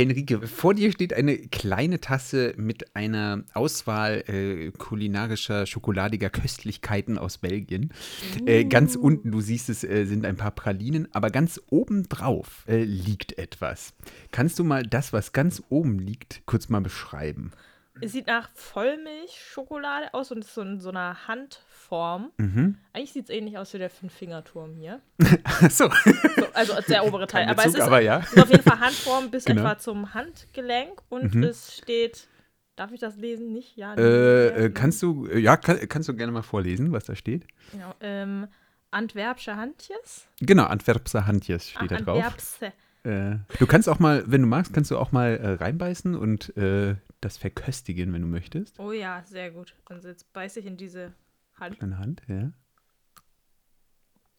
Henrike, vor dir steht eine kleine Tasse mit einer Auswahl äh, kulinarischer, schokoladiger Köstlichkeiten aus Belgien. Uh. Äh, ganz uh. unten, du siehst es, äh, sind ein paar Pralinen, aber ganz oben drauf äh, liegt etwas. Kannst du mal das, was ganz oben liegt, kurz mal beschreiben? Es sieht nach Vollmilchschokolade aus und ist so in so einer Handform. Mhm. Eigentlich sieht es ähnlich aus wie der Fünf-Fingerturm hier. so. so. Also der obere Teil. aber Bezug, es ist, aber ja. ist, auf jeden Fall Handform bis genau. etwa zum Handgelenk und mhm. es steht. Darf ich das lesen? Nicht? Ja. Äh, äh, kannst du, äh, ja, kann, kannst du gerne mal vorlesen, was da steht? Genau. Ähm, Antwerpsche Handjes. Genau, Antwerpsche Handjes steht ah, da drauf. Antwerpse. Äh, du kannst auch mal, wenn du magst, kannst du auch mal äh, reinbeißen und äh, das verköstigen, wenn du möchtest. Oh ja, sehr gut. Dann jetzt beiße ich in diese Hand. Kleine Hand, ja.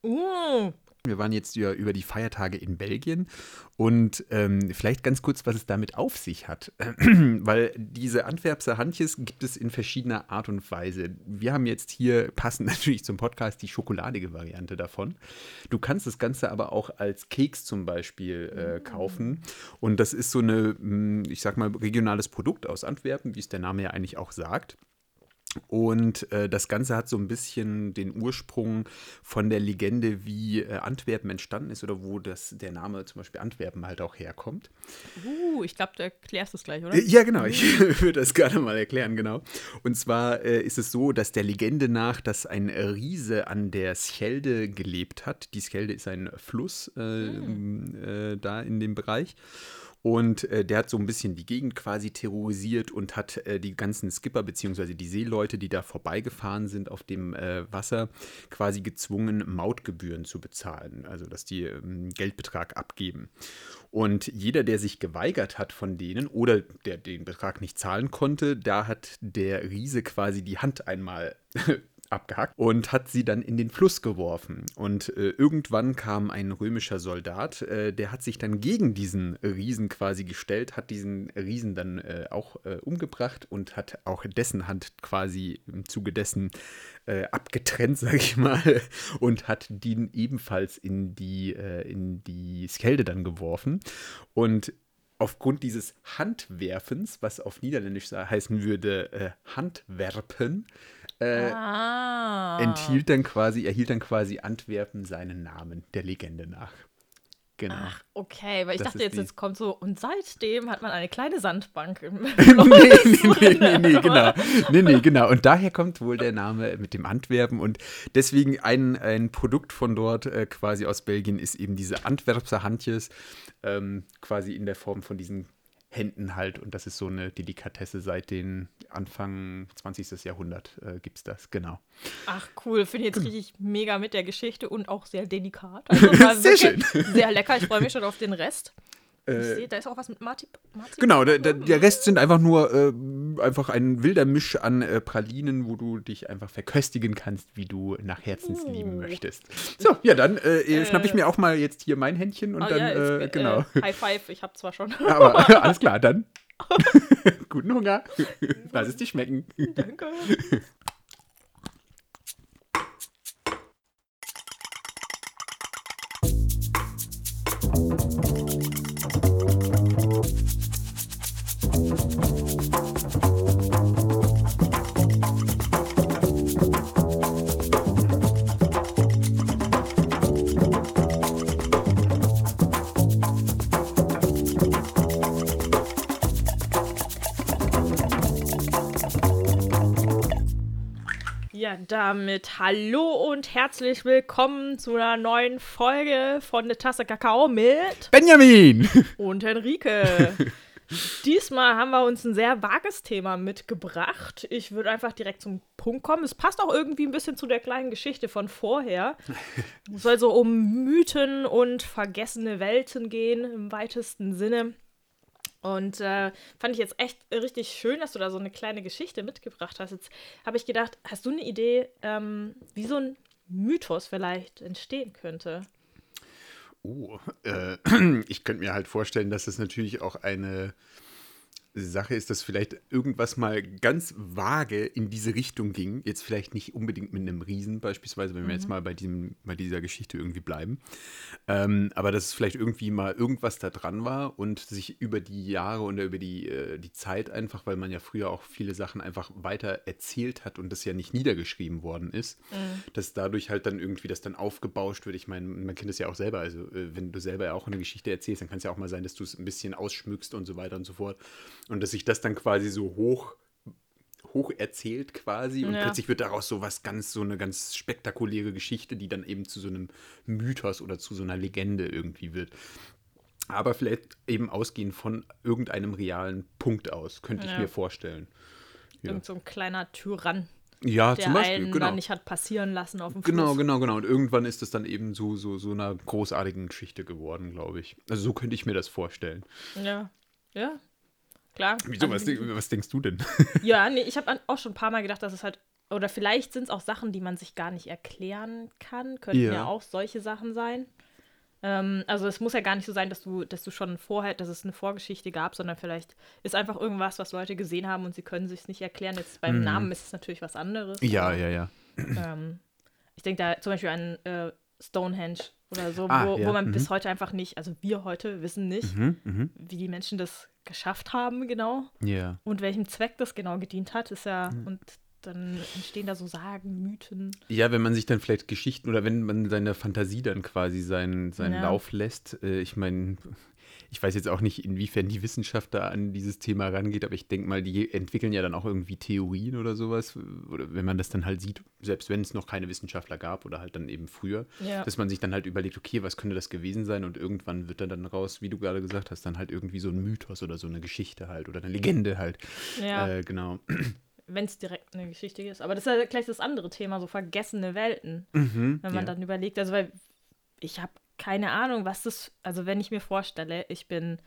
Uh, wir waren jetzt über, über die Feiertage in Belgien und ähm, vielleicht ganz kurz, was es damit auf sich hat. Weil diese Antwerpser Handjes gibt es in verschiedener Art und Weise. Wir haben jetzt hier, passend natürlich zum Podcast, die schokoladige Variante davon. Du kannst das Ganze aber auch als Keks zum Beispiel äh, kaufen. Und das ist so eine, hm, ich sag mal, regionales Produkt aus Antwerpen, wie es der Name ja eigentlich auch sagt. Und äh, das Ganze hat so ein bisschen den Ursprung von der Legende, wie äh, Antwerpen entstanden ist oder wo das, der Name zum Beispiel Antwerpen halt auch herkommt. Uh, ich glaube, du erklärst es gleich, oder? Äh, ja, genau, ich würde das gerne mal erklären, genau. Und zwar äh, ist es so, dass der Legende nach, dass ein Riese an der Schelde gelebt hat. Die Schelde ist ein Fluss hm. da in dem Bereich. Und äh, der hat so ein bisschen die Gegend quasi terrorisiert und hat äh, die ganzen Skipper bzw. die Seeleute, die da vorbeigefahren sind auf dem äh, Wasser, quasi gezwungen, Mautgebühren zu bezahlen. Also, dass die ähm, Geldbetrag abgeben. Und jeder, der sich geweigert hat von denen oder der den Betrag nicht zahlen konnte, da hat der Riese quasi die Hand einmal abgehackt und hat sie dann in den Fluss geworfen. Und äh, irgendwann kam ein römischer Soldat, äh, der hat sich dann gegen diesen Riesen quasi gestellt, hat diesen Riesen dann äh, auch äh, umgebracht und hat auch dessen Hand quasi im Zuge dessen äh, abgetrennt, sag ich mal, und hat den ebenfalls in die, äh, in die Skelde dann geworfen. Und aufgrund dieses Handwerfens, was auf Niederländisch heißen würde, Handwerpen, äh, ah. enthielt dann quasi, erhielt dann quasi Antwerpen seinen Namen, der Legende nach. Genau. Ach, okay, weil ich das dachte jetzt, jetzt kommt so, und seitdem hat man eine kleine Sandbank im nee, nee, nee, nee, nee, genau. Nee, nee, genau. Und daher kommt wohl der Name mit dem Antwerpen und deswegen ein, ein Produkt von dort, äh, quasi aus Belgien, ist eben diese Antwerpser Handjes, ähm, quasi in der Form von diesen Händen halt. Und das ist so eine Delikatesse seit den Anfang 20. Jahrhundert äh, gibt es das, genau. Ach cool, finde ich jetzt richtig mega mit der Geschichte und auch sehr delikat. Also sehr schön. Sehr lecker, ich freue mich schon auf den Rest. Äh, sehe, da ist auch was mit. Marti genau, der, der, der, Rest sind einfach nur äh, einfach ein wilder Misch an äh, Pralinen, wo du dich einfach verköstigen kannst, wie du nach Herzenslieben uh. möchtest. So, ja, dann äh, äh, schnapp ich mir auch mal jetzt hier mein Händchen und oh, dann, ja, ich, genau. High Five, ich hab zwar schon. Aber alles klar, dann. Guten Hunger. Lass es dir schmecken. Danke. Damit hallo und herzlich willkommen zu einer neuen Folge von der Tasse Kakao mit Benjamin und Henrike. Diesmal haben wir uns ein sehr vages Thema mitgebracht. Ich würde einfach direkt zum Punkt kommen. Es passt auch irgendwie ein bisschen zu der kleinen Geschichte von vorher. Es soll so um Mythen und vergessene Welten gehen im weitesten Sinne. Und äh, fand ich jetzt echt richtig schön, dass du da so eine kleine Geschichte mitgebracht hast. Jetzt habe ich gedacht, hast du eine Idee, ähm, wie so ein Mythos vielleicht entstehen könnte? Oh, äh, ich könnte mir halt vorstellen, dass es natürlich auch eine, Sache ist, dass vielleicht irgendwas mal ganz vage in diese Richtung ging. Jetzt vielleicht nicht unbedingt mit einem Riesen beispielsweise, wenn wir jetzt mal bei, diesem, bei dieser Geschichte irgendwie bleiben. Ähm, aber dass es vielleicht irgendwie mal irgendwas da dran war und sich über die Jahre oder über die, äh, die Zeit einfach, weil man ja früher auch viele Sachen einfach weiter erzählt hat und das ja nicht niedergeschrieben worden ist, dass dadurch halt dann irgendwie das dann aufgebauscht wird. Ich meine, man kennt das ja auch selber. Also äh, wenn du selber ja auch eine Geschichte erzählst, dann kann es ja auch mal sein, dass du es ein bisschen ausschmückst und so weiter und so fort. Und dass sich das dann quasi so hoch hoch erzählt quasi und Ja. plötzlich wird daraus so was ganz, so eine ganz spektakuläre Geschichte, die dann eben zu so einem Mythos oder zu so einer Legende irgendwie wird. Aber vielleicht eben ausgehend von irgendeinem realen Punkt aus, könnte ich Ja. mir vorstellen. Ja. Irgend so ein kleiner Tyrann, Ja, der zum Beispiel, einen genau. dann nicht hat passieren lassen auf dem Genau, Fluss. genau, genau. Und irgendwann ist es dann eben so, so, so einer großartigen Geschichte geworden, glaube ich. Also so könnte ich mir das vorstellen. Ja, ja, klar. Wieso, Also, was, was denkst du denn? Ja, nee, ich habe auch schon ein paar Mal gedacht, dass es halt, oder vielleicht sind es auch Sachen, die man sich gar nicht erklären kann, könnten ja, Ja. auch solche Sachen sein. Ähm, also es muss ja gar nicht so sein, dass du, dass du schon vorher, dass es eine Vorgeschichte gab, sondern vielleicht ist einfach irgendwas, was Leute gesehen haben und sie können sich nicht erklären. Jetzt beim Namen ist es natürlich was anderes. Ja, aber, ja, ja. Ähm, ich denke da zum Beispiel an äh, Stonehenge oder so, Ah, wo, ja, wo man mhm. bis heute einfach nicht, also wir heute wissen nicht, Mhm, mhm. wie die Menschen das geschafft haben, genau. Ja. Und welchem Zweck das genau gedient hat, ist ja, Mhm. und dann entstehen da so Sagen, Mythen. Ja, wenn man sich dann vielleicht Geschichten oder wenn man seine Fantasie dann quasi seinen, seinen Ja. Lauf lässt. Äh, ich meine, ich weiß jetzt auch nicht, inwiefern die Wissenschaft da an dieses Thema rangeht, aber ich denke mal, die entwickeln ja dann auch irgendwie Theorien oder sowas. Oder wenn man das dann halt sieht, selbst wenn es noch keine Wissenschaftler gab oder halt dann eben früher, Ja. dass man sich dann halt überlegt, okay, was könnte das gewesen sein? Und irgendwann wird dann, dann raus, wie du gerade gesagt hast, dann halt irgendwie so ein Mythos oder so eine Geschichte halt oder eine Legende halt. Ja, Äh, genau. wenn es direkt eine Geschichte ist. Aber das ist ja gleich das andere Thema, so vergessene Welten. Mhm, Wenn man ja. dann überlegt, also weil ich habe keine Ahnung, was das, also wenn ich mir vorstelle, ich bin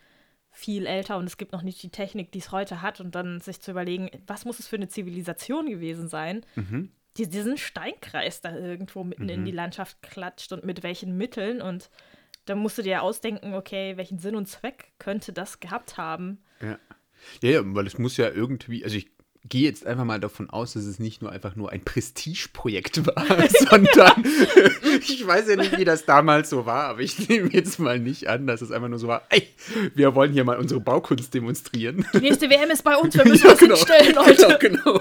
viel älter und es gibt noch nicht die Technik, die es heute hat und dann sich zu überlegen, was muss es für eine Zivilisation gewesen sein, Mhm. die diesen Steinkreis da irgendwo mitten in die Landschaft klatscht und mit welchen Mitteln und da musst du dir ausdenken, okay, welchen Sinn und Zweck könnte das gehabt haben? Ja. ja, ja, weil es muss ja irgendwie, also ich gehe jetzt einfach mal davon aus, dass es nicht nur einfach nur ein Prestigeprojekt war, sondern ich weiß ja nicht, wie das damals so war, aber ich nehme jetzt mal nicht an, dass es einfach nur so war, ey, wir wollen hier mal unsere Baukunst demonstrieren. Die nächste WM ist bei uns, wir müssen was hinstellen, Leute. Genau, genau.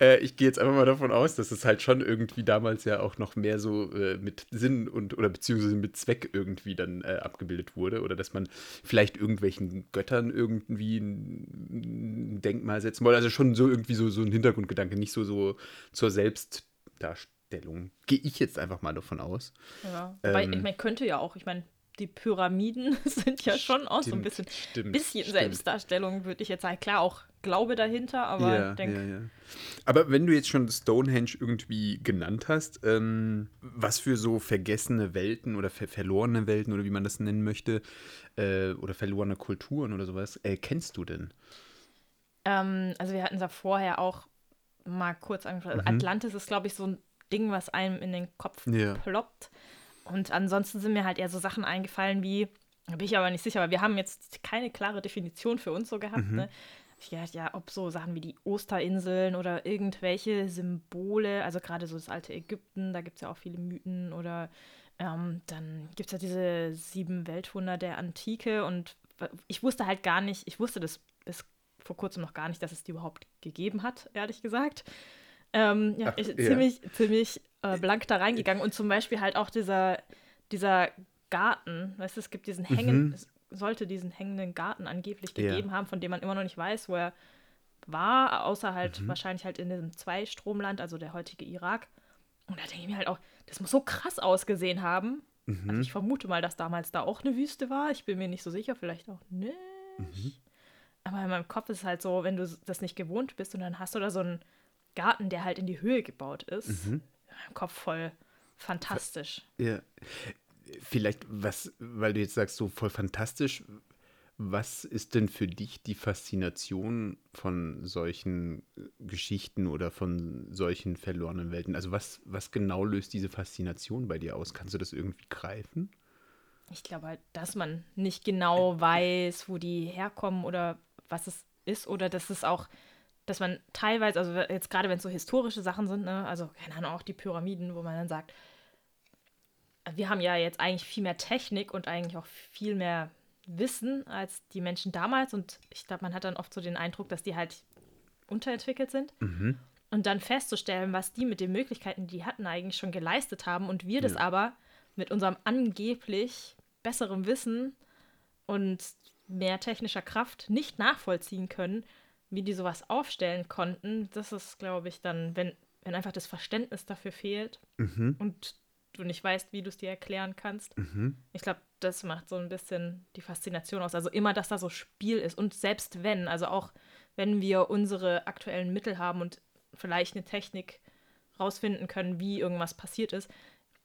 Äh, ich gehe jetzt einfach mal davon aus, dass es halt schon irgendwie damals ja auch noch mehr so äh, mit Sinn und oder beziehungsweise mit Zweck irgendwie dann äh, abgebildet wurde. Oder dass man vielleicht irgendwelchen Göttern irgendwie ein ein Denkmal setzen wollte. Also schon so irgendwie so, so ein Hintergrundgedanke, nicht so, so zur Selbstdarstellung. Gehe ich jetzt einfach mal davon aus. Ja. Ähm. ich meine, könnte ja auch. Ich meine, die Pyramiden sind ja schon auch so ein Stimmt, bisschen, stimmt, bisschen stimmt. Selbstdarstellung, würde ich jetzt sagen. Klar, auch Glaube dahinter, aber ja, ich denke, ja, ja. Aber wenn du jetzt schon Stonehenge irgendwie genannt hast, ähm, was für so vergessene Welten oder ver verlorene Welten oder wie man das nennen möchte, äh, oder verlorene Kulturen oder sowas, äh, kennst du denn? Ähm, also wir hatten es ja vorher auch mal kurz angesprochen. Mhm. Atlantis ist, glaube ich, so ein Ding, was einem in den Kopf Ja. ploppt. Und ansonsten sind mir halt eher so Sachen eingefallen wie, da bin ich aber nicht sicher, aber wir haben jetzt keine klare Definition für uns so gehabt. Mhm. Ne? Ich dachte, ja, ob so Sachen wie die Osterinseln oder irgendwelche Symbole, also gerade so das alte Ägypten, da gibt es ja auch viele Mythen oder ähm, dann gibt es ja diese sieben Weltwunder der Antike und ich wusste halt gar nicht, ich wusste das bis vor kurzem noch gar nicht, dass es die überhaupt gegeben hat, ehrlich gesagt. Ähm, ja, Ach, ich, ja. ziemlich, ziemlich äh, blank da reingegangen und zum Beispiel halt auch dieser, dieser Garten, weißt du, es gibt diesen Hängen, Mhm. es sollte diesen hängenden Garten angeblich Ja. gegeben haben, von dem man immer noch nicht weiß, wo er war, außer halt Mhm. wahrscheinlich halt in diesem Zweistromland, also der heutige Irak. Und da denke ich mir halt auch, das muss so krass ausgesehen haben. Mhm. Also ich vermute mal, dass damals da auch eine Wüste war. Ich bin mir nicht so sicher, vielleicht auch nicht. Mhm. Aber in meinem Kopf ist es halt so, wenn du das nicht gewohnt bist und dann hast du da so einen Garten, der halt in die Höhe gebaut ist. Mhm. In meinem Kopf voll fantastisch. Ja. Vielleicht, was, weil du jetzt sagst, so voll fantastisch, was ist denn für dich die Faszination von solchen äh, Geschichten oder von solchen verlorenen Welten? Also was, was genau löst diese Faszination bei dir aus? Kannst du das irgendwie greifen? Ich glaube halt, dass man nicht genau weiß, wo die herkommen oder was es ist oder dass es auch, dass man teilweise, also jetzt gerade wenn es so historische Sachen sind, ne, also keine Ahnung, auch die Pyramiden, wo man dann sagt, wir haben ja jetzt eigentlich viel mehr Technik und eigentlich auch viel mehr Wissen als die Menschen damals und ich glaube, man hat dann oft so den Eindruck, dass die halt unterentwickelt sind. Mhm. Und dann festzustellen, was die mit den Möglichkeiten, die die hatten, eigentlich schon geleistet haben und wir das Ja. aber mit unserem angeblich besseren Wissen und mehr technischer Kraft nicht nachvollziehen können, wie die sowas aufstellen konnten, das ist, glaube ich, dann, wenn, wenn einfach das Verständnis dafür fehlt Mhm. und du nicht weißt, wie du es dir erklären kannst. Mhm. Ich glaube, das macht so ein bisschen die Faszination aus. Also immer, dass da so Spiel ist. Und selbst wenn, also auch wenn wir unsere aktuellen Mittel haben und vielleicht eine Technik rausfinden können, wie irgendwas passiert ist,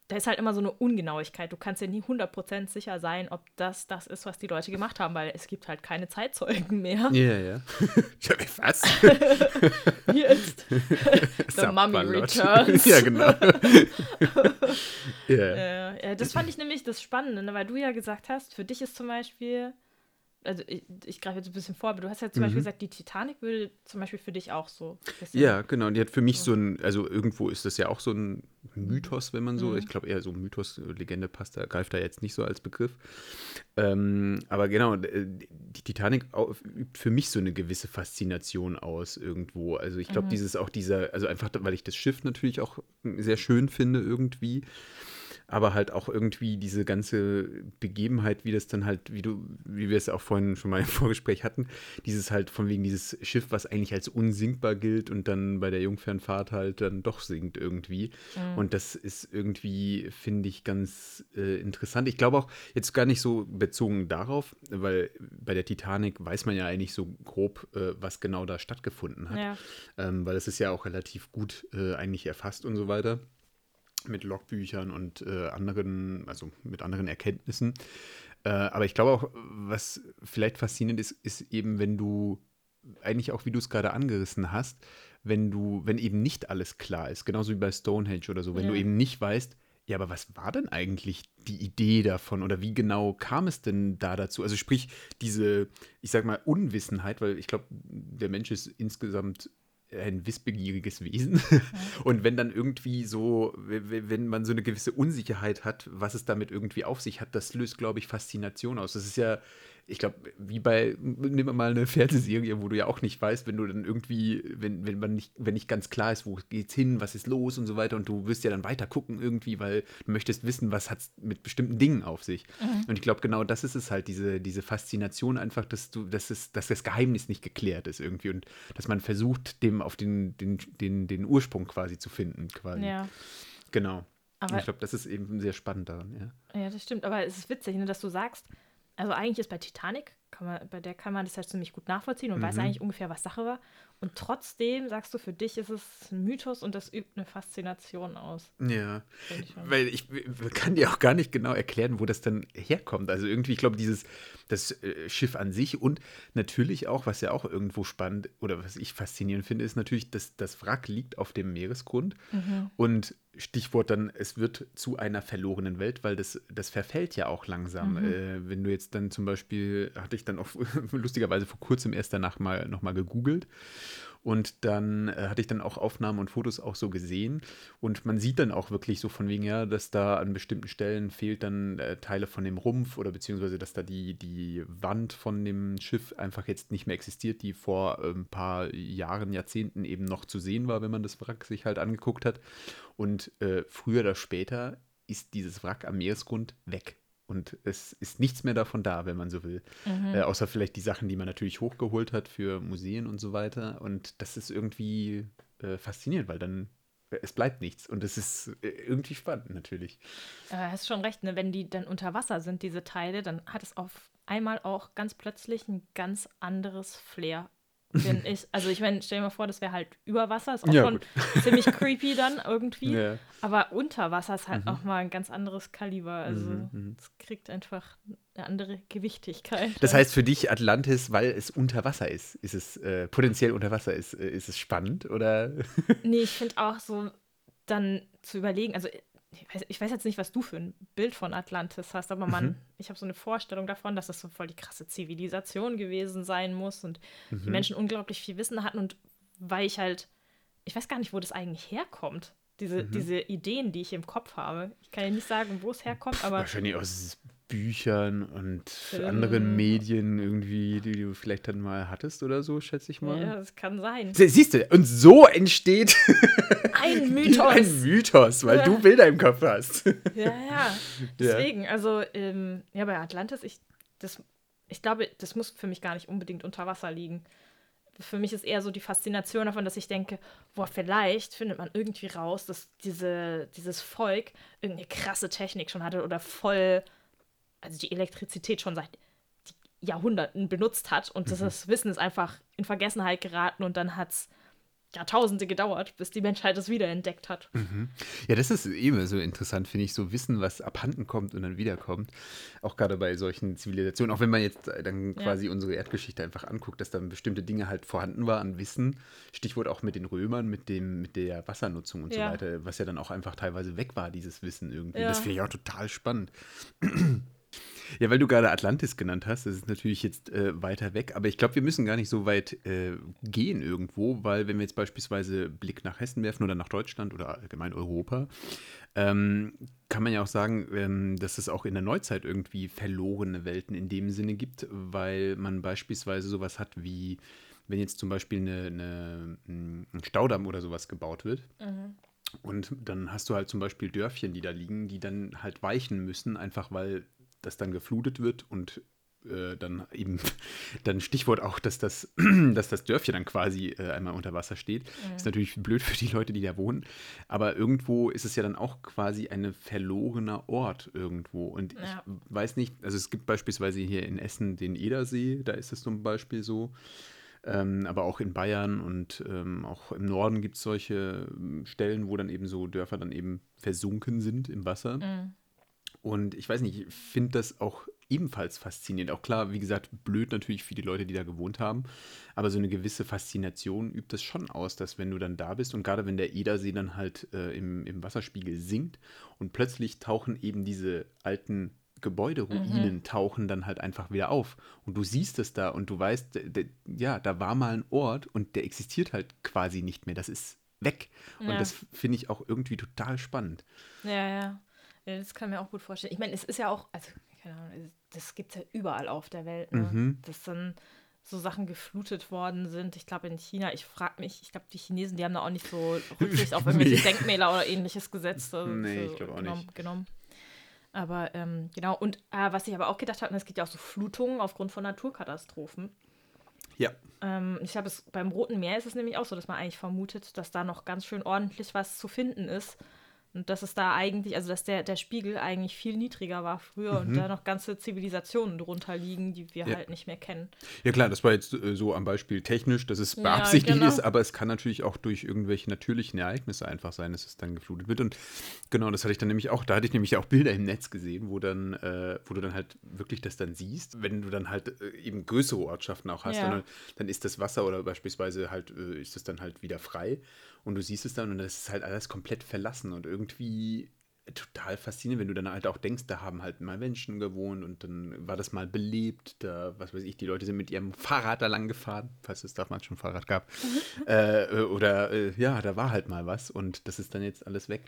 da ist halt immer so eine Ungenauigkeit. Du kannst dir nie 100% sicher sein, ob das das ist, was die Leute gemacht haben, weil es gibt halt keine Zeitzeugen mehr. Ja, ja. Ich hab, was? Hier ist The Mummy. Returns. ja, genau. ja. Äh, ja, das fand ich nämlich das Spannende, ne, weil du ja gesagt hast, für dich ist zum Beispiel, also ich, ich greife jetzt ein bisschen vor, aber du hast ja zum Beispiel gesagt, die Titanic würde zum Beispiel für dich auch so. Ja, genau. Und die hat für mich so ein, also irgendwo ist das ja auch so ein Mythos, wenn man so, Mhm. ich glaube eher so Mythos, Legende passt da, greift da jetzt nicht so als Begriff. Ähm, aber genau, die Titanic übt für mich so eine gewisse Faszination aus irgendwo. Also ich Mhm. glaube, dieses auch dieser, also einfach, weil ich das Schiff natürlich auch sehr schön finde irgendwie. Aber halt auch irgendwie diese ganze Begebenheit, wie das dann halt, wie du, wie wir es auch vorhin schon mal im Vorgespräch hatten, dieses halt von wegen dieses Schiff, was eigentlich als unsinkbar gilt und dann bei der Jungfernfahrt halt dann doch sinkt irgendwie. Und das ist irgendwie, finde ich, ganz äh, interessant. Ich glaube auch jetzt gar nicht so bezogen darauf, weil bei der Titanic weiß man ja eigentlich so grob, äh, was genau da stattgefunden hat Ja. ähm, weil es ist ja auch relativ gut äh, eigentlich erfasst und so weiter mit Logbüchern und äh, anderen, also mit anderen Erkenntnissen. Äh, aber ich glaube auch, was vielleicht faszinierend ist, ist eben, wenn du eigentlich auch, wie du es gerade angerissen hast, wenn du, wenn eben nicht alles klar ist, genauso wie bei Stonehenge oder so, wenn du Ja. eben nicht weißt, ja, aber was war denn eigentlich die Idee davon oder wie genau kam es denn da dazu? Also sprich, diese, ich sag mal, Unwissenheit, weil ich glaube, der Mensch ist insgesamt ein wissbegieriges Wesen. Und wenn dann irgendwie so, wenn man so eine gewisse Unsicherheit hat, was es damit irgendwie auf sich hat, das löst, glaube ich, Faszination aus. Das ist ja, ich glaube, wie bei, nehmen wir mal eine Fernsehserie, wo du ja auch nicht weißt, wenn du dann irgendwie, wenn, wenn man nicht, wenn nicht ganz klar ist, wo geht's hin, was ist los und so weiter, und du wirst ja dann weiter gucken irgendwie, weil du möchtest wissen, was hat's mit bestimmten Dingen auf sich. Und ich glaube, genau das ist es halt, diese, diese Faszination einfach, dass du, dass es, dass das Geheimnis nicht geklärt ist irgendwie und dass man versucht, dem auf den, den, den, den Ursprung quasi zu finden, quasi. Ja. Genau. und Aber ich glaube, das ist eben sehr spannend daran, ja. Ja, das stimmt. Aber es ist witzig, ne, dass du sagst, also eigentlich ist bei Titanic, kann man, bei der kann man das halt ziemlich gut nachvollziehen und weiß Mhm. eigentlich ungefähr, was Sache war. Und trotzdem sagst du, für dich ist es ein Mythos und das übt eine Faszination aus. Ja, ich weil ich kann dir auch gar nicht genau erklären, wo das dann herkommt. Also irgendwie, ich glaube, dieses das äh, Schiff an sich und natürlich auch, was ja auch irgendwo spannend oder was ich faszinierend finde, ist natürlich, dass das Wrack liegt auf dem Meeresgrund Mhm. und Stichwort dann, es wird zu einer verlorenen Welt, weil das, das verfällt ja auch langsam. Mhm. Äh, wenn du jetzt dann zum Beispiel, hatte ich dann auch lustigerweise vor kurzem erst danach mal nochmal gegoogelt und dann äh, hatte ich dann auch Aufnahmen und Fotos auch so gesehen. Und man sieht dann auch wirklich so von wegen, ja, dass da an bestimmten Stellen fehlt dann äh, Teile von dem Rumpf oder beziehungsweise, dass da die, die Wand von dem Schiff einfach jetzt nicht mehr existiert, die vor ein paar Jahren, Jahrzehnten eben noch zu sehen war, wenn man das Wrack sich halt angeguckt hat. Und äh, früher oder später ist dieses Wrack am Meeresgrund weg. Und es ist nichts mehr davon da, wenn man so will. Mhm. Äh, außer vielleicht die Sachen, die man natürlich hochgeholt hat für Museen und so weiter. Und das ist irgendwie äh, faszinierend, weil dann äh, es bleibt nichts. Und es ist äh, irgendwie spannend natürlich. Aber hast schon recht, ne? wenn die dann unter Wasser sind, diese Teile, dann hat es auf einmal auch ganz plötzlich ein ganz anderes Flair. Finde ich. Also ich meine, stell dir mal vor, das wäre halt über Wasser, ist auch Ja, schon gut. ziemlich creepy dann irgendwie. Ja. Aber unter Wasser ist halt auch mal ein ganz anderes Kaliber. Also Mhm, mhm. es kriegt einfach eine andere Gewichtigkeit. Das heißt für dich Atlantis, weil es unter Wasser ist, ist es äh, potenziell unter Wasser ist, äh, ist es spannend oder? Nee, ich finde auch so dann zu überlegen, also ich weiß, ich weiß, jetzt nicht, was du für ein Bild von Atlantis hast, aber man, mhm. ich habe so eine Vorstellung davon, dass das so voll die krasse Zivilisation gewesen sein muss und mhm. die Menschen unglaublich viel Wissen hatten und weil ich halt, ich weiß gar nicht, wo das eigentlich herkommt. Diese, mhm. diese Ideen, die ich im Kopf habe. Ich kann ja nicht sagen, wo es herkommt, aber. Wahrscheinlich aus Büchern und Film. anderen Medien irgendwie, die du vielleicht dann mal hattest oder so, schätze ich mal. Ja, das kann sein. Siehst du, und so entsteht ein Mythos. ein Mythos, weil ja. du Bilder im Kopf hast. ja, ja. Deswegen, ja. also, ähm, ja, bei Atlantis, ich, das, ich glaube, das muss für mich gar nicht unbedingt unter Wasser liegen. Für mich ist eher so die Faszination davon, dass ich denke, boah, vielleicht findet man irgendwie raus, dass diese, dieses Volk irgendeine krasse Technik schon hatte oder voll also die Elektrizität schon seit Jahrhunderten benutzt hat und mhm. das Wissen ist einfach in Vergessenheit geraten und dann hat es Jahrtausende gedauert, bis die Menschheit es wiederentdeckt hat. Mhm. Ja, das ist immer so interessant, finde ich, so Wissen, was abhanden kommt und dann wiederkommt. Auch gerade bei solchen Zivilisationen, auch wenn man jetzt dann quasi ja. unsere Erdgeschichte einfach anguckt, dass dann bestimmte Dinge halt vorhanden war an Wissen. Stichwort auch mit den Römern, mit dem, mit der Wassernutzung und ja. so weiter, was ja dann auch einfach teilweise weg war, dieses Wissen irgendwie. Ja. Das finde ich auch total spannend. Ja, weil du gerade Atlantis genannt hast, das ist natürlich jetzt äh, weiter weg, aber ich glaube, wir müssen gar nicht so weit äh, gehen irgendwo, weil wenn wir jetzt beispielsweise Blick nach Hessen werfen oder nach Deutschland oder allgemein Europa, ähm, kann man ja auch sagen, ähm, dass es auch in der Neuzeit irgendwie verlorene Welten in dem Sinne gibt, weil man beispielsweise sowas hat wie, wenn jetzt zum Beispiel eine, eine, ein Staudamm oder sowas gebaut wird. Mhm. Und dann hast du halt zum Beispiel Dörfchen, die da liegen, die dann halt weichen müssen, einfach weil das dann geflutet wird und äh, dann eben, dann Stichwort auch, dass das, dass das Dörfchen dann quasi äh, einmal unter Wasser steht. Mhm. Ist natürlich blöd für die Leute, die da wohnen. Aber irgendwo ist es ja dann auch quasi ein verlorener Ort irgendwo. Und ja. ich weiß nicht, also es gibt beispielsweise hier in Essen den Edersee, da ist es zum Beispiel so. Ähm, aber auch in Bayern und ähm, auch im Norden gibt es solche ähm, Stellen, wo dann eben so Dörfer dann eben versunken sind im Wasser. Mhm. Und ich weiß nicht, ich finde das auch ebenfalls faszinierend. Auch klar, wie gesagt, blöd natürlich für die Leute, die da gewohnt haben. Aber so eine gewisse Faszination übt das schon aus, dass wenn du dann da bist und gerade wenn der Edersee dann halt äh, im, im Wasserspiegel sinkt und plötzlich tauchen eben diese alten Gebäuderuinen mhm. tauchen dann halt einfach wieder auf. Und du siehst es da und du weißt, ja, da war mal ein Ort und der existiert halt quasi nicht mehr. Das ist weg. Ja. Und das finde ich auch irgendwie total spannend. Ja, ja. Ja, das kann mir auch gut vorstellen. Ich meine, es ist ja auch, also, keine Ahnung, das gibt es ja überall auf der Welt, ne? mhm. dass dann so Sachen geflutet worden sind. Ich glaube, in China, ich frage mich, ich glaube, die Chinesen, die haben da auch nicht so Rücksicht auf irgendwelche nee. Denkmäler oder ähnliches gesetzt. Also nee, ich glaube auch genommen, nicht. Genommen. Aber ähm, genau, und äh, was ich aber auch gedacht habe, es gibt ja auch so Flutungen aufgrund von Naturkatastrophen. Ja. Ähm, ich habe es beim Roten Meer ist es nämlich auch so, dass man eigentlich vermutet, dass da noch ganz schön ordentlich was zu finden ist. Und dass es da eigentlich, also dass der, der Spiegel eigentlich viel niedriger war früher mhm. und da noch ganze Zivilisationen drunter liegen, die wir ja. halt nicht mehr kennen. Ja klar, das war jetzt äh, so am Beispiel technisch, dass es beabsichtigt ja, genau. ist, aber es kann natürlich auch durch irgendwelche natürlichen Ereignisse einfach sein, dass es dann geflutet wird. Und genau, das hatte ich dann nämlich auch, da hatte ich nämlich auch Bilder im Netz gesehen, wo dann, äh, wo du dann halt wirklich das dann siehst, wenn du dann halt äh, eben größere Ortschaften auch hast, ja. dann, dann ist das Wasser oder beispielsweise halt, äh, ist es dann halt wieder frei. Und du siehst es dann und das ist halt alles komplett verlassen und irgendwie total faszinierend, wenn du dann halt auch denkst, da haben halt mal Menschen gewohnt und dann war das mal belebt, da, was weiß ich, die Leute sind mit ihrem Fahrrad da lang gefahren, falls es damals schon Fahrrad gab. äh, äh, oder äh, ja, da war halt mal was und das ist dann jetzt alles weg.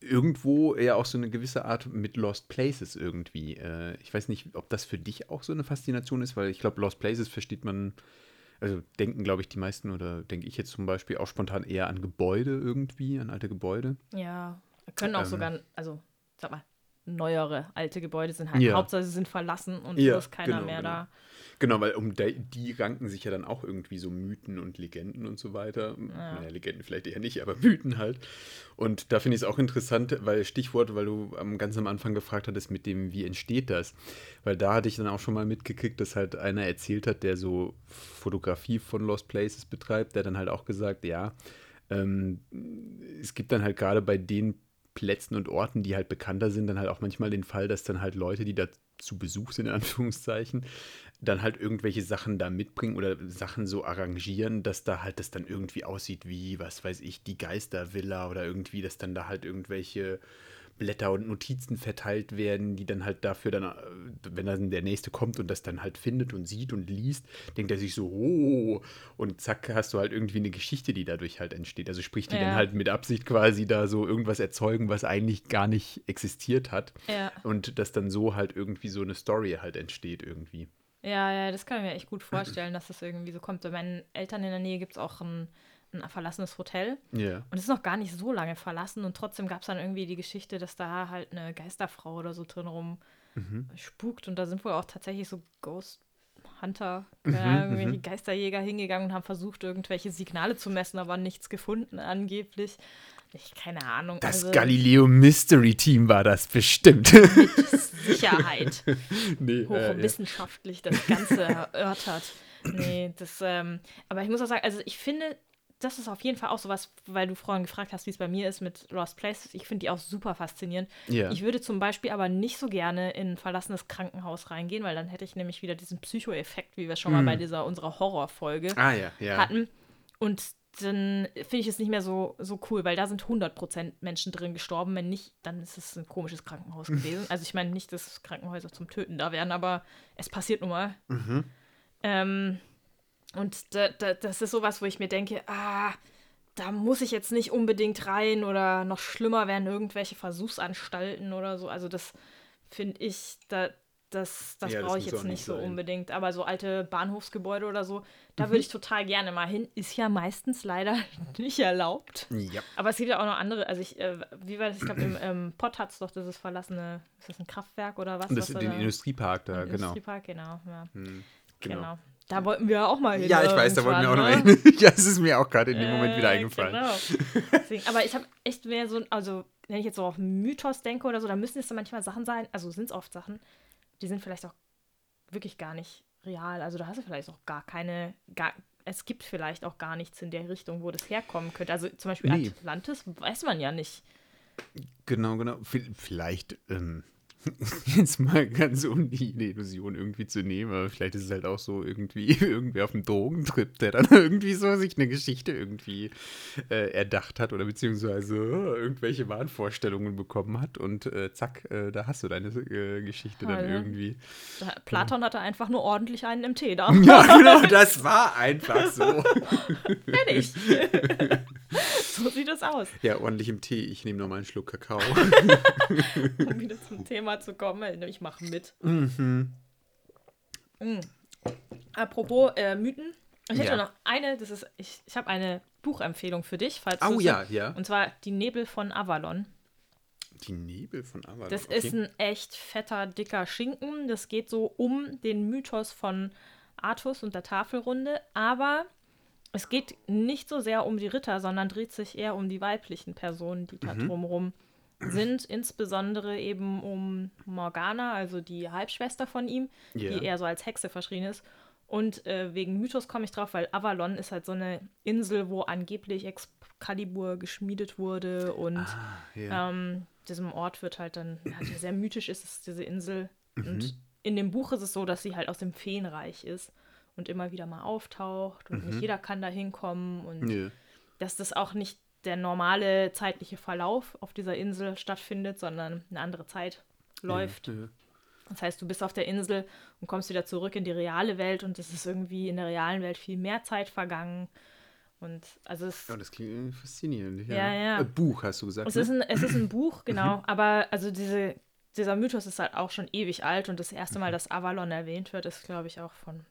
Irgendwo ja auch so eine gewisse Art mit Lost Places irgendwie. Äh, ich weiß nicht, ob das für dich auch so eine Faszination ist, weil ich glaube, Lost Places versteht man also denken, glaube ich, die meisten oder denke ich jetzt zum Beispiel auch spontan eher an Gebäude irgendwie, an alte Gebäude. Ja, können auch ähm, sogar, also sag mal, neuere alte Gebäude sind halt. Ja. Hauptsache, sie sind verlassen und ja, ist keiner genau, mehr genau. da. Genau, weil um die, die, ranken sich ja dann auch irgendwie so Mythen und Legenden und so weiter. Ja. Naja, Legenden vielleicht eher nicht, aber Mythen halt. Und da finde ich es auch interessant, weil Stichwort, weil du am, ganz am Anfang gefragt hattest mit dem, wie entsteht das? Weil da hatte ich dann auch schon mal mitgekriegt, dass halt einer erzählt hat, der so Fotografie von Lost Places betreibt, der dann halt auch gesagt, ja, ähm, es gibt dann halt gerade bei den Plätzen und Orten, die halt bekannter sind, dann halt auch manchmal den Fall, dass dann halt Leute, die da zu Besuch sind, in Anführungszeichen, dann halt irgendwelche Sachen da mitbringen oder Sachen so arrangieren, dass da halt das dann irgendwie aussieht wie, was weiß ich, die Geistervilla oder irgendwie, dass dann da halt irgendwelche Blätter und Notizen verteilt werden, die dann halt dafür dann, äh, wenn dann der nächste kommt und das dann halt findet und sieht und liest, denkt er sich so, oh, und zack, hast du halt irgendwie eine Geschichte, die dadurch halt entsteht. Also sprich, die Ja. dann halt mit Absicht quasi da so irgendwas erzeugen, was eigentlich gar nicht existiert hat. Ja. Und dass dann so halt irgendwie so eine Story halt entsteht irgendwie. Ja, ja, das kann ich mir echt gut vorstellen, dass das irgendwie so kommt. Bei meinen Eltern in der Nähe gibt es auch ein, ein verlassenes Hotel. Ja. Und es ist noch gar nicht so lange verlassen. Und trotzdem gab es dann irgendwie die Geschichte, dass da halt eine Geisterfrau oder so drin rum Mhm. spukt. Und da sind wohl auch tatsächlich so Ghost Hunter, Mhm, keine Ahnung, irgendwelche Geisterjäger hingegangen und haben versucht, irgendwelche Signale zu messen, aber nichts gefunden angeblich. Ich, keine Ahnung. Das also Galileo Mystery Team war das bestimmt. Sicherheit. nee, äh, ja. hochwissenschaftlich das Ganze erörtert. Nee, das, ähm, aber ich muss auch sagen, also ich finde, das ist auf jeden Fall auch sowas, weil du vorhin gefragt hast, wie es bei mir ist mit Lost Places. Ich finde die auch super faszinierend. Ja. Ich würde zum Beispiel aber nicht so gerne in ein verlassenes Krankenhaus reingehen, weil dann hätte ich nämlich wieder diesen Psycho-Effekt, wie wir schon mal bei dieser unserer Horrorfolge ah ja, ja. hatten. Und dann finde ich es nicht mehr so, so cool, weil da sind 100% Menschen drin gestorben. Wenn nicht, dann ist es ein komisches Krankenhaus gewesen. Also ich meine nicht, dass Krankenhäuser zum Töten da wären, aber es passiert nun mal. Ähm, und da, da, das ist sowas, wo ich mir denke, ah, da muss ich jetzt nicht unbedingt rein oder noch schlimmer wären irgendwelche Versuchsanstalten oder so. Also das finde ich, da, das, das Ja, brauche ich jetzt nicht so sein. unbedingt. Aber so alte Bahnhofsgebäude oder so, da Mhm. würde ich total gerne mal hin. Ist ja meistens leider nicht erlaubt. ja. Aber es gibt ja auch noch andere, also ich, äh, wie war das? Ich glaube, im ähm, Pott hat es doch dieses verlassene, ist das ein Kraftwerk oder was? Und das was den da- Industriepark da, im genau. Industriepark, genau. Ja. Hm, Genau. genau. Da wollten wir auch mal hin. Ja, ich weiß, da wollten wir auch noch mal ne? hin. ja, es ist mir auch gerade in dem Moment wieder Äh, eingefallen. Genau. Deswegen, aber ich habe echt mehr so, also wenn ich jetzt so auf Mythos denke oder so, dann müssen es dann manchmal Sachen sein, also sind es oft Sachen, die sind vielleicht auch wirklich gar nicht real. Also da hast du vielleicht auch gar keine, gar, es gibt vielleicht auch gar nichts in der Richtung, wo das herkommen könnte. Also zum Beispiel Nee. Atlantis weiß man ja nicht. Genau, genau. Vielleicht, ähm, jetzt mal ganz um die Illusion irgendwie zu nehmen, aber vielleicht ist es halt auch so irgendwie irgendwer auf einem Drogentrip, der dann irgendwie so sich eine Geschichte irgendwie äh, erdacht hat oder beziehungsweise äh, irgendwelche Wahnvorstellungen bekommen hat und äh, zack, äh, da hast du deine äh, Geschichte dann Also. irgendwie. Da, Platon hatte einfach nur ordentlich einen im Tee da. Ja, genau, das war einfach so. Fertig. So sieht es aus. Ja, ordentlich im Tee. Ich nehme nochmal einen Schluck Kakao. um wieder zum Thema zu kommen. Ich mache mit. Mhm. Mm. Apropos äh, Mythen. Ich hätte Ja. noch eine, das ist, ich, ich habe eine Buchempfehlung für dich, falls Oh du ja, ja. Und zwar Die Nebel von Avalon. Die Nebel von Avalon. Das okay. ist ein echt fetter, dicker Schinken. Das geht so um den Mythos von Artus und der Tafelrunde, aber es geht nicht so sehr um die Ritter, sondern dreht sich eher um die weiblichen Personen, die da Mhm. drumherum sind. Insbesondere eben um Morgana, also die Halbschwester von ihm, Ja. die eher so als Hexe verschrien ist. Und äh, wegen Mythos komme ich drauf, weil Avalon ist halt so eine Insel, wo angeblich Excalibur geschmiedet wurde und Ah, ja. ähm, diesem Ort wird halt dann, ja, sehr mythisch ist, ist diese Insel. Mhm. Und in dem Buch ist es so, dass sie halt aus dem Feenreich ist und immer wieder mal auftaucht und nicht jeder kann da hinkommen und Nö. dass das auch nicht der normale zeitliche Verlauf auf dieser Insel stattfindet, sondern eine andere Zeit läuft. Ja, ja. Das heißt, du bist auf der Insel und kommst wieder zurück in die reale Welt und es ist irgendwie in der realen Welt viel mehr Zeit vergangen. Und also es, Ja, das klingt irgendwie faszinierend. Ja, Ja, ja. Äh, Buch hast du gesagt. Es ist ne? ein, es ist ein Buch, genau, aber also diese, dieser Mythos ist halt auch schon ewig alt und das erste Mal, dass Avalon erwähnt wird, ist, glaube ich, auch von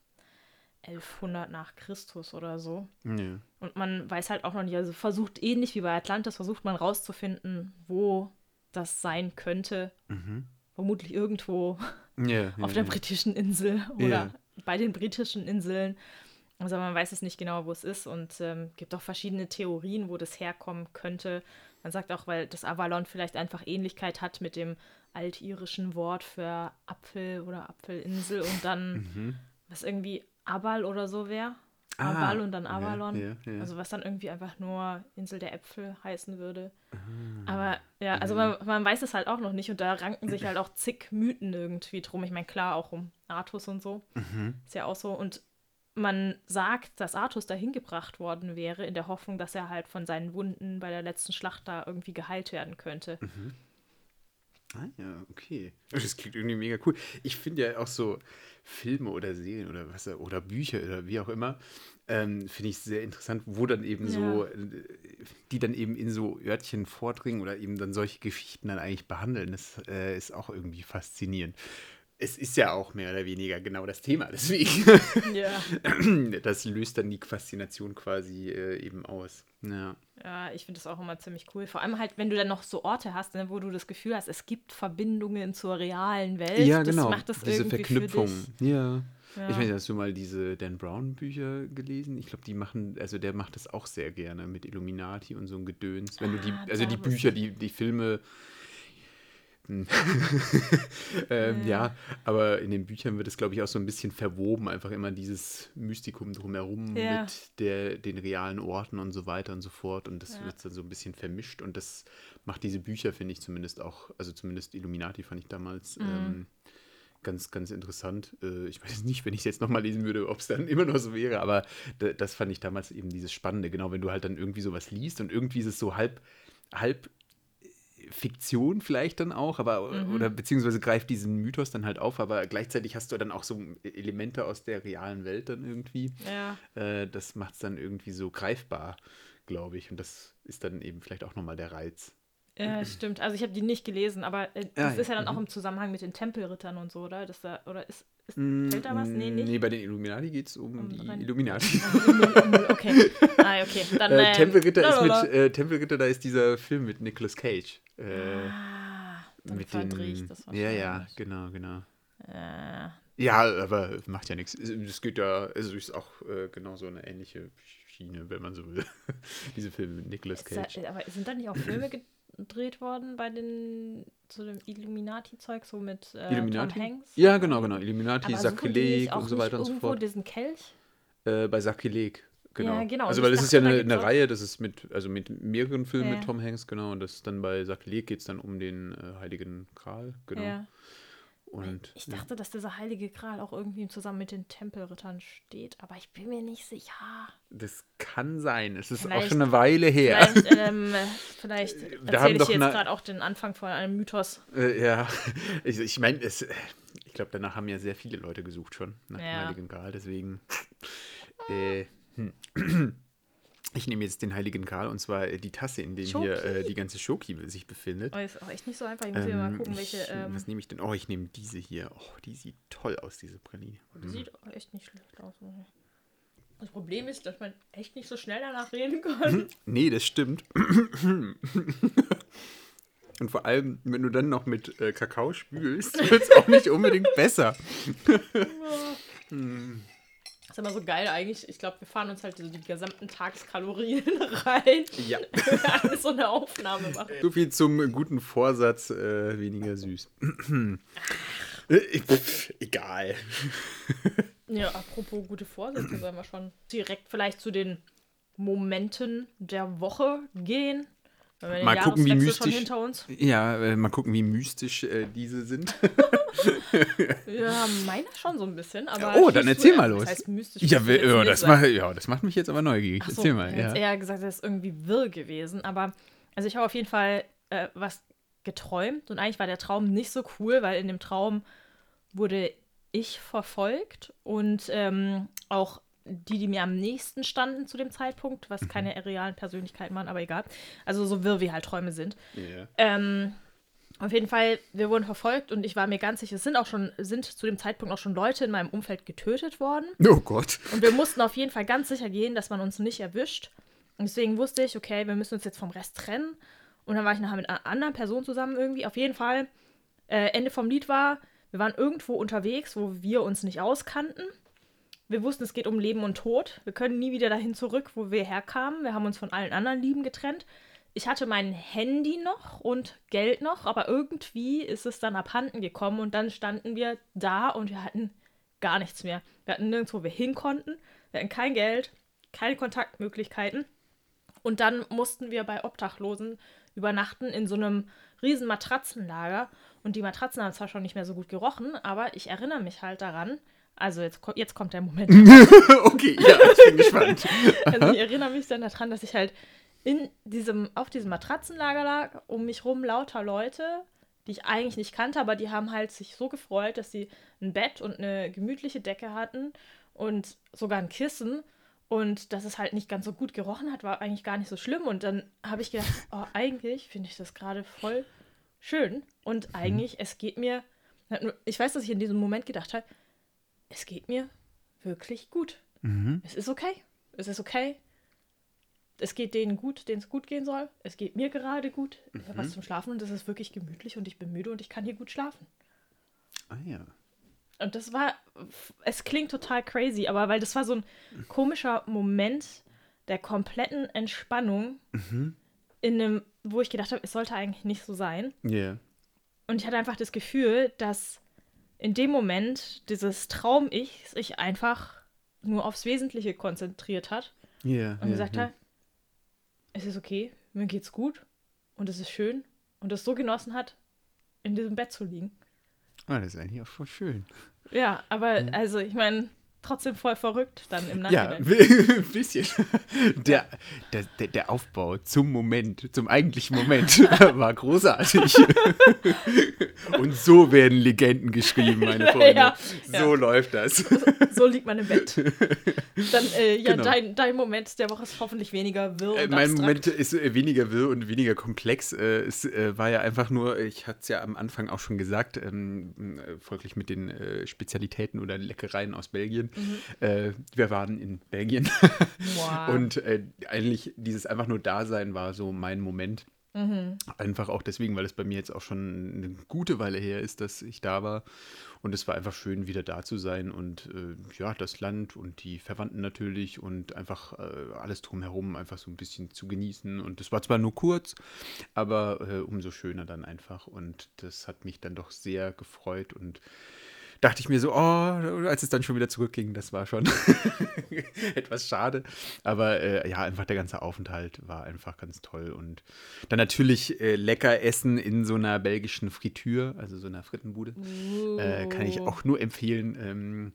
1100 nach Christus oder so. ja. Und man weiß halt auch noch nicht, also versucht ähnlich wie bei Atlantis, versucht man rauszufinden, wo das sein könnte. Vermutlich irgendwo Ja, auf ja, der britischen Insel oder bei den britischen Inseln. Also man weiß es nicht genau, wo es ist und ähm, gibt auch verschiedene Theorien, wo das herkommen könnte. Man sagt auch, weil das Avalon vielleicht einfach Ähnlichkeit hat mit dem altirischen Wort für Apfel oder Apfelinsel und dann was irgendwie Abal oder so wäre. Ah, Abal und dann ja, Avalon. ja, ja. Also was dann irgendwie einfach nur Insel der Äpfel heißen würde. Ah. Aber ja, also man, man weiß es halt auch noch nicht und da ranken sich halt auch zig Mythen irgendwie drum. Ich meine, klar, auch um Artus und so. Mhm. Ist ja auch so. Und man sagt, dass Artus dahin gebracht worden wäre, in der Hoffnung, dass er halt von seinen Wunden bei der letzten Schlacht da irgendwie geheilt werden könnte. Mhm. Ah ja, okay. Das klingt irgendwie mega cool. Ich finde ja auch so Filme oder Serien oder was oder Bücher oder wie auch immer, ähm, finde ich sehr interessant, wo dann eben Ja. so, äh, die dann eben in so Örtchen vordringen oder eben dann solche Geschichten dann eigentlich behandeln. Das äh, ist auch irgendwie faszinierend. Es ist ja auch mehr oder weniger genau das Thema, deswegen. Ja. Das löst dann die Faszination quasi äh, eben aus. Ja. Ja, ich finde das auch immer ziemlich cool. Vor allem halt, wenn du dann noch so Orte hast, ne, wo du das Gefühl hast, es gibt Verbindungen zur realen Welt. Ja, das genau. macht das Diese irgendwie Verknüpfung. Für Ja. dich. Ja. Ich weiß nicht, hast du mal diese Dan Brown Bücher gelesen? Ich glaube, die machen, also der macht das auch sehr gerne mit Illuminati und so ein Gedöns. Wenn du die, Ah, also die Bücher, die, die Filme, hm. ähm, ja, aber in den Büchern wird es, glaube ich, auch so ein bisschen verwoben, einfach immer dieses Mystikum drumherum Ja. mit der, den realen Orten und so weiter und so fort. Und das Ja. wird dann so ein bisschen vermischt und das macht diese Bücher, finde ich zumindest auch, also zumindest Illuminati fand ich damals Mhm. ähm, ganz, ganz interessant. Äh, ich weiß nicht, wenn ich es jetzt nochmal lesen würde, ob es dann immer noch so wäre, aber da, das fand ich damals eben dieses Spannende, genau, wenn du halt dann irgendwie sowas liest und irgendwie ist es so halb, halb Fiktion vielleicht dann auch, aber Mhm. oder beziehungsweise greift diesen Mythos dann halt auf, aber gleichzeitig hast du dann auch so Elemente aus der realen Welt dann irgendwie. ja. Äh, das macht es dann irgendwie so greifbar, glaube ich. Und das ist dann eben vielleicht auch nochmal der Reiz. Ja, stimmt. Also ich habe die nicht gelesen, aber äh, das Ja, ist ja dann auch mhm. im Zusammenhang mit den Tempelrittern und so, oder? Das da, oder ist, ist Mm, fällt da was? Nee, nicht. Nee, bei den Illuminati geht es um, Um die rein- Illuminati. okay. Ah, okay. Dann, Äh, ähm, Tempelritter ist mit äh, Tempelritter, da ist dieser Film mit Nicolas Cage. Äh, Ah, dann mit verdrehe ich das Ja, ja, genau, genau. Äh, Ja, aber macht ja nichts. Es geht ja, also ist auch äh, genau so eine ähnliche Schiene, wenn man so will. Diese Filme mit Nicolas ist da, Cage. aber sind da nicht auch Filme gedreht worden bei den zu dem Illuminati-Zeug, so mit äh, Illuminati? Tom Hanks? Ja, genau, genau. Illuminati, Aber Sakrileg und so weiter und so irgendwo fort. diesen Kelch? Äh, bei Sakrileg, genau. Ja, genau. Also, weil das ist ja eine, eine auch- Reihe, das ist mit, also mit mehreren Filmen Ja. mit Tom Hanks, genau. Und das ist dann bei Sakrileg geht es dann um den äh, Heiligen Gral, genau. Ja. Und Ich dachte, dass dieser heilige Gral auch irgendwie zusammen mit den Tempelrittern steht, aber ich bin mir nicht sicher. das kann sein. Es ist auch Vielleicht- schon eine Weile her. Vielleicht, ähm, vielleicht haben erzähle ich jetzt eine- gerade auch den Anfang von einem Mythos. Äh, ja, ich, ich meine, es, ich glaube, danach haben ja sehr viele Leute gesucht schon, nach dem. Heiligen Gral, deswegen. Äh, hm. Ich nehme jetzt den Heiligen Gral und zwar äh, die Tasse, in dem hier äh, die ganze Schoki sich befindet. Oh, ist auch echt nicht so einfach. Ich muss hier mal Ähm, gucken, welche. ich, Ähm, was nehme ich denn? Oh, ich nehme diese hier. Oh, die sieht toll aus, diese Praline. die sieht auch echt nicht schlecht aus. Das Problem ist, dass man echt nicht so schnell danach reden kann. Nee, das stimmt. Und vor allem, wenn du dann noch mit äh, Kakao spülst, wird es auch nicht unbedingt besser. Das ist immer so geil eigentlich. Ich glaube, wir fahren uns halt so die gesamten Tageskalorien rein. Ja. wenn wir alles so eine Aufnahme machen. So viel zum guten Vorsatz, äh, weniger süß. Äh, Egal. Ja, apropos gute Vorsätze, sollen wir schon direkt vielleicht zu den Momenten der Woche gehen. Mal gucken, wie mystisch-. Ja, äh, mal gucken, wie mystisch äh, diese sind. Ja, meiner schon so ein bisschen. Aber Oh, dann erzähl du- mal das los. heißt mystisch. Ja, ja, das sagen. macht, ja, das macht mich jetzt aber neugierig. So, Erzähl mal. ich hätte Ja. eher gesagt, das ist irgendwie wirr gewesen. Aber, also ich habe auf jeden Fall äh, was geträumt. Und eigentlich war der Traum nicht so cool, weil in dem Traum wurde ich verfolgt und ähm, auch die, die mir am nächsten standen zu dem Zeitpunkt, Mhm. was keine realen Persönlichkeiten waren, aber egal. Also so wirr wie halt Träume sind. Ja. Ähm, auf jeden Fall, wir wurden verfolgt und ich war mir ganz sicher, es sind auch schon, sind zu dem Zeitpunkt auch schon Leute in meinem Umfeld getötet worden. Oh Gott. Und wir mussten auf jeden Fall ganz sicher gehen, dass man uns nicht erwischt. Und deswegen wusste ich, okay, wir müssen uns jetzt vom Rest trennen. Und dann war ich nachher mit einer anderen Person zusammen irgendwie. Auf jeden Fall, äh, Ende vom Lied war, wir waren irgendwo unterwegs, wo wir uns nicht auskannten. Wir wussten, es geht um Leben und Tod. Wir können nie wieder dahin zurück, wo wir herkamen. Wir haben uns von allen anderen Lieben getrennt. Ich hatte mein Handy noch und Geld noch, aber irgendwie ist es dann abhanden gekommen und dann standen wir da und wir hatten gar nichts mehr. Wir hatten nirgendwo, wo wir hin konnten. Wir hatten kein Geld, keine Kontaktmöglichkeiten. Und dann mussten wir bei Obdachlosen übernachten in so einem riesen Matratzenlager. Und die Matratzen haben zwar schon nicht mehr so gut gerochen, aber ich erinnere mich halt daran. Also jetzt, jetzt kommt der Moment. okay, ja, ich bin gespannt. Also ich erinnere mich dann daran, dass ich halt in diesem, auf diesem Matratzenlager lag, um mich rum lauter Leute, die ich eigentlich nicht kannte, aber die haben halt sich so gefreut, dass sie ein Bett und eine gemütliche Decke hatten und sogar ein Kissen. Und dass es halt nicht ganz so gut gerochen hat, war eigentlich gar nicht so schlimm. Und dann habe ich gedacht, oh, eigentlich finde ich das gerade voll schön. Und eigentlich, mhm. es geht mir, ich weiß, dass ich in diesem Moment gedacht habe, es geht mir wirklich gut. Mhm. Es ist okay. Es ist okay. Es geht denen gut, denen es gut gehen soll. Es geht mir gerade gut. Ich habe was mhm. zum Schlafen und es ist wirklich gemütlich und ich bin müde und ich kann hier gut schlafen. Ah ja. Und das war, es klingt total crazy, aber weil das war so ein komischer Moment der kompletten Entspannung mhm. in einem, wo ich gedacht habe, es sollte eigentlich nicht so sein. Ja. Yeah. Und ich hatte einfach das Gefühl, dass in dem Moment dieses Traum-Ich sich einfach nur aufs Wesentliche konzentriert hat. Yeah, und yeah, gesagt hat, es ist okay, mir geht's gut und es ist schön und es so genossen hat, in diesem Bett zu liegen. Ah, das ist eigentlich auch voll schön. Ja, aber mhm. also ich meine, trotzdem voll verrückt dann im Nachhinein. Ja, ein bisschen. Der, der, der, Aufbau zum Moment, zum eigentlichen Moment war großartig. Und so werden Legenden geschrieben, meine Freunde. Ja, so ja. läuft das. So, so, liegt man im Bett. Dann, äh, ja, genau. dein, dein Moment der Woche ist hoffentlich weniger wirr. Äh, mein Moment ist äh, weniger wirr und weniger komplex. Äh, es äh, war ja einfach nur, ich hatte es ja am Anfang auch schon gesagt, ähm, äh, folglich mit den Spezialitäten oder Leckereien aus Belgien. Mhm. Äh, wir waren in Belgien. Wow. Und äh, eigentlich dieses einfach nur Dasein war so mein Moment. Mhm. Einfach auch deswegen, weil es bei mir jetzt auch schon eine gute Weile her ist, dass ich da war. Und es war einfach schön, wieder da zu sein und äh, ja, das Land und die Verwandten natürlich und einfach äh, alles drumherum einfach so ein bisschen zu genießen. Und es war zwar nur kurz, aber äh, umso schöner dann einfach. Und das hat mich dann doch sehr gefreut und dachte ich mir so, oh, als es dann schon wieder zurückging, das war schon etwas schade. Aber äh, ja, einfach der ganze Aufenthalt war einfach ganz toll. Und dann natürlich äh, lecker essen in so einer belgischen Fritür, also so einer Frittenbude. Uh. Äh, kann ich auch nur empfehlen. Ähm,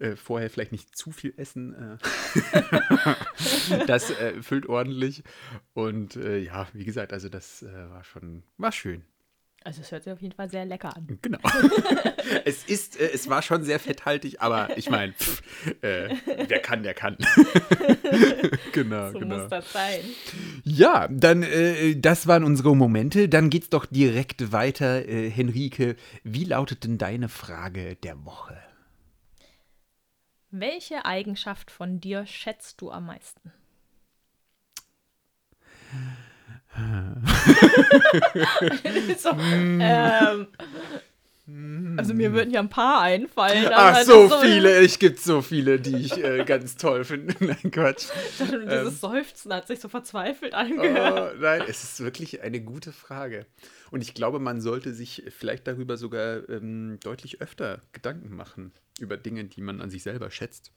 äh, vorher vielleicht nicht zu viel essen. Äh. das äh, füllt ordentlich. Und ja, wie gesagt, also das war schon, war schön. Also es hört sich auf jeden Fall sehr lecker an. Genau. es ist, äh, es war schon sehr fetthaltig, aber ich meine, äh, wer kann, der kann. genau, so genau. muss das sein. Ja, dann, äh, das waren unsere Momente. Dann geht's doch direkt weiter. Äh, Henrike, wie lautet denn deine Frage der Woche? Welche Eigenschaft von dir schätzt du am meisten? so, ähm, also mir würden ja ein paar einfallen. Ach, so, so viele. Ich gibt so viele, die ich äh, ganz toll finde. nein, Quatsch. Dieses ähm, Seufzen hat sich so verzweifelt angehört. Oh, nein, es ist wirklich eine gute Frage. Und ich glaube, man sollte sich vielleicht darüber sogar ähm, deutlich öfter Gedanken machen. Über Dinge, die man an sich selber schätzt.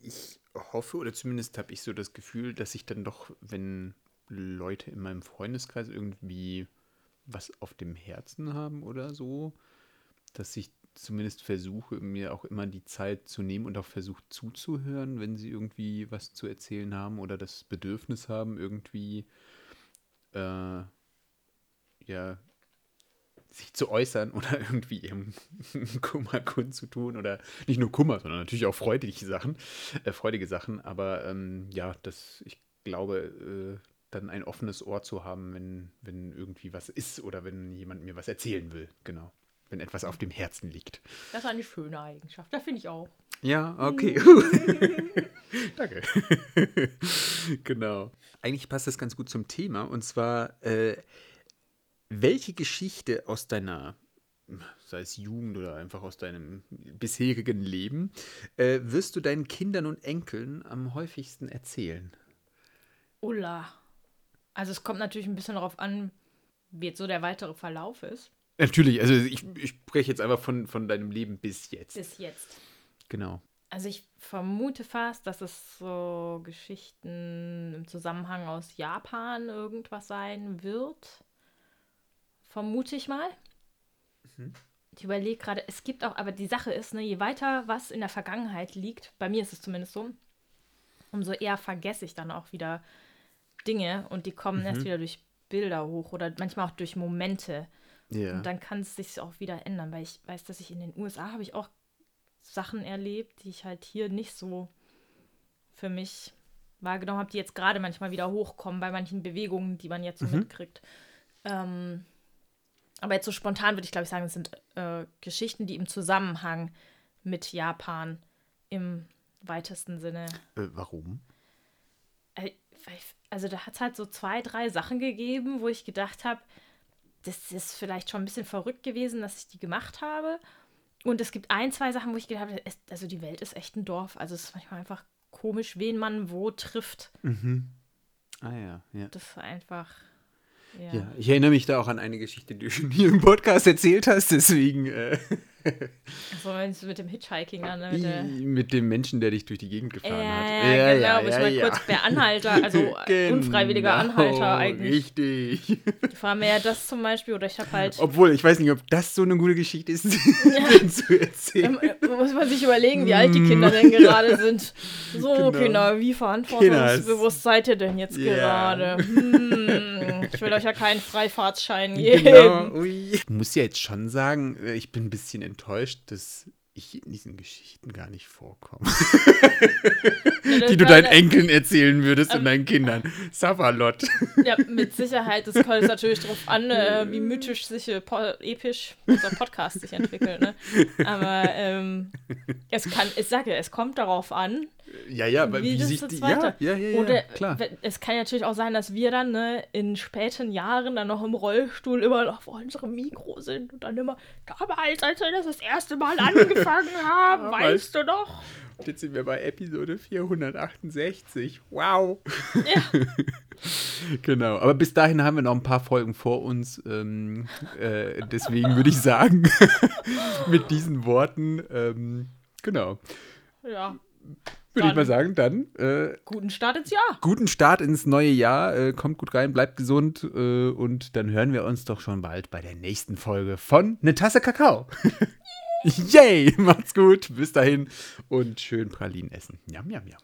Ich hoffe, oder zumindest habe ich so das Gefühl, dass ich dann doch, wenn Leute in meinem Freundeskreis irgendwie was auf dem Herzen haben oder so, dass ich zumindest versuche, mir auch immer die Zeit zu nehmen und auch versuche zuzuhören, wenn sie irgendwie was zu erzählen haben oder das Bedürfnis haben, irgendwie äh, ja sich zu äußern oder irgendwie ihrem Kummer kundzutun oder nicht nur Kummer, sondern natürlich auch freudige Sachen, äh, freudige Sachen. Aber ähm, ja, das, ich glaube, äh, dann ein offenes Ohr zu haben, wenn, wenn irgendwie was ist oder wenn jemand mir was erzählen will. Genau. Wenn etwas auf dem Herzen liegt. Das ist eine schöne Eigenschaft. Das finde ich auch. Ja, okay. Danke. genau. Eigentlich passt das ganz gut zum Thema. Und zwar, äh, welche Geschichte aus deiner, sei es Jugend oder einfach aus deinem bisherigen Leben, äh, wirst du deinen Kindern und Enkeln am häufigsten erzählen? Ulla. Also es kommt natürlich ein bisschen darauf an, wie jetzt so der weitere Verlauf ist. Natürlich, also ich, ich spreche jetzt einfach von, von deinem Leben bis jetzt. Bis jetzt. Genau. Also ich vermute fast, dass es so Geschichten im Zusammenhang aus Japan irgendwas sein wird. Vermute ich mal. Mhm. Ich überlege gerade, es gibt auch, aber die Sache ist, ne, je weiter was in der Vergangenheit liegt, bei mir ist es zumindest so, umso eher vergesse ich dann auch wieder Dinge und die kommen mhm. erst wieder durch Bilder hoch oder manchmal auch durch Momente. Ja. Und dann kann es sich auch wieder ändern, weil ich weiß, dass ich in den USA habe ich auch Sachen erlebt, die ich halt hier nicht so für mich wahrgenommen habe, die jetzt gerade manchmal wieder hochkommen bei manchen Bewegungen, die man jetzt so Mhm. mitkriegt. Ähm, aber jetzt so spontan würde ich, glaube ich, sagen, es sind äh, Geschichten, die im Zusammenhang mit Japan im weitesten Sinne Äh, warum? Also da hat es halt so zwei, drei Sachen gegeben, wo ich gedacht habe, das ist vielleicht schon ein bisschen verrückt gewesen, dass ich die gemacht habe. Und es gibt ein, zwei Sachen, wo ich gedacht habe, also die Welt ist echt ein Dorf. Also es ist manchmal einfach komisch, wen man wo trifft. Ah ja, ja. Das ist einfach. Ja. Ja, ich erinnere mich da auch an eine Geschichte, die du schon hier im Podcast erzählt hast, deswegen äh, So meinst du mit dem Hitchhiking dann, ne, mit mit dem Menschen, der dich durch die Gegend gefahren Ja, hat. ja, genau, wo ich mal kurz per Anhalter, also äh, unfreiwilliger Anhalter eigentlich. Genau, Richtig. Ich war mehr das zum Beispiel, oder ich habe halt. Obwohl, ich weiß nicht, ob das so eine gute Geschichte ist, den zu erzählen. Ähm, muss man sich überlegen, wie alt die Kinder denn gerade sind. So, Genau. Kinder, wie verantwortungsbewusst seid ihr denn jetzt Ja. gerade? Hm, ich will euch ja keinen Freifahrtsschein geben. Genau. Ui. Ich muss ja jetzt schon sagen, äh, ich bin ein bisschen enttäuscht, dass ich in diesen Geschichten gar nicht vorkomme. Ja, Die du deinen Enkeln erzählen würdest Ähm, und deinen Kindern. Savalot. Ja, mit Sicherheit. Das kommt natürlich darauf an, äh, wie mythisch sich, äh, po episch unser Podcast sich entwickelt. Ne? Aber ähm, es kann, ich sage, es kommt darauf an, Ja, ja, aber wie, wie, sich die. weiter. Ja, ja, ja, ja Oder klar. es kann natürlich auch sein, dass wir dann ne, in späten Jahren dann noch im Rollstuhl immer noch vor unserem Mikro sind und dann immer, damals, als wir das das erste Mal angefangen haben, Ja, weißt du doch. Und Jetzt sind wir bei Episode 468. Wow. Ja. Genau, aber bis dahin haben wir noch ein paar Folgen vor uns. Ähm, äh, deswegen würde ich sagen, mit diesen Worten, ähm, genau, Ja, würde ich mal sagen, dann äh, guten Start ins Jahr. guten Start ins neue Jahr. Äh, kommt gut rein, bleibt gesund äh, und dann hören wir uns doch schon bald bei der nächsten Folge von Ne Tasse Kakao. Yay, macht's gut, bis dahin und schön Pralinen essen. Njam, njam, njam.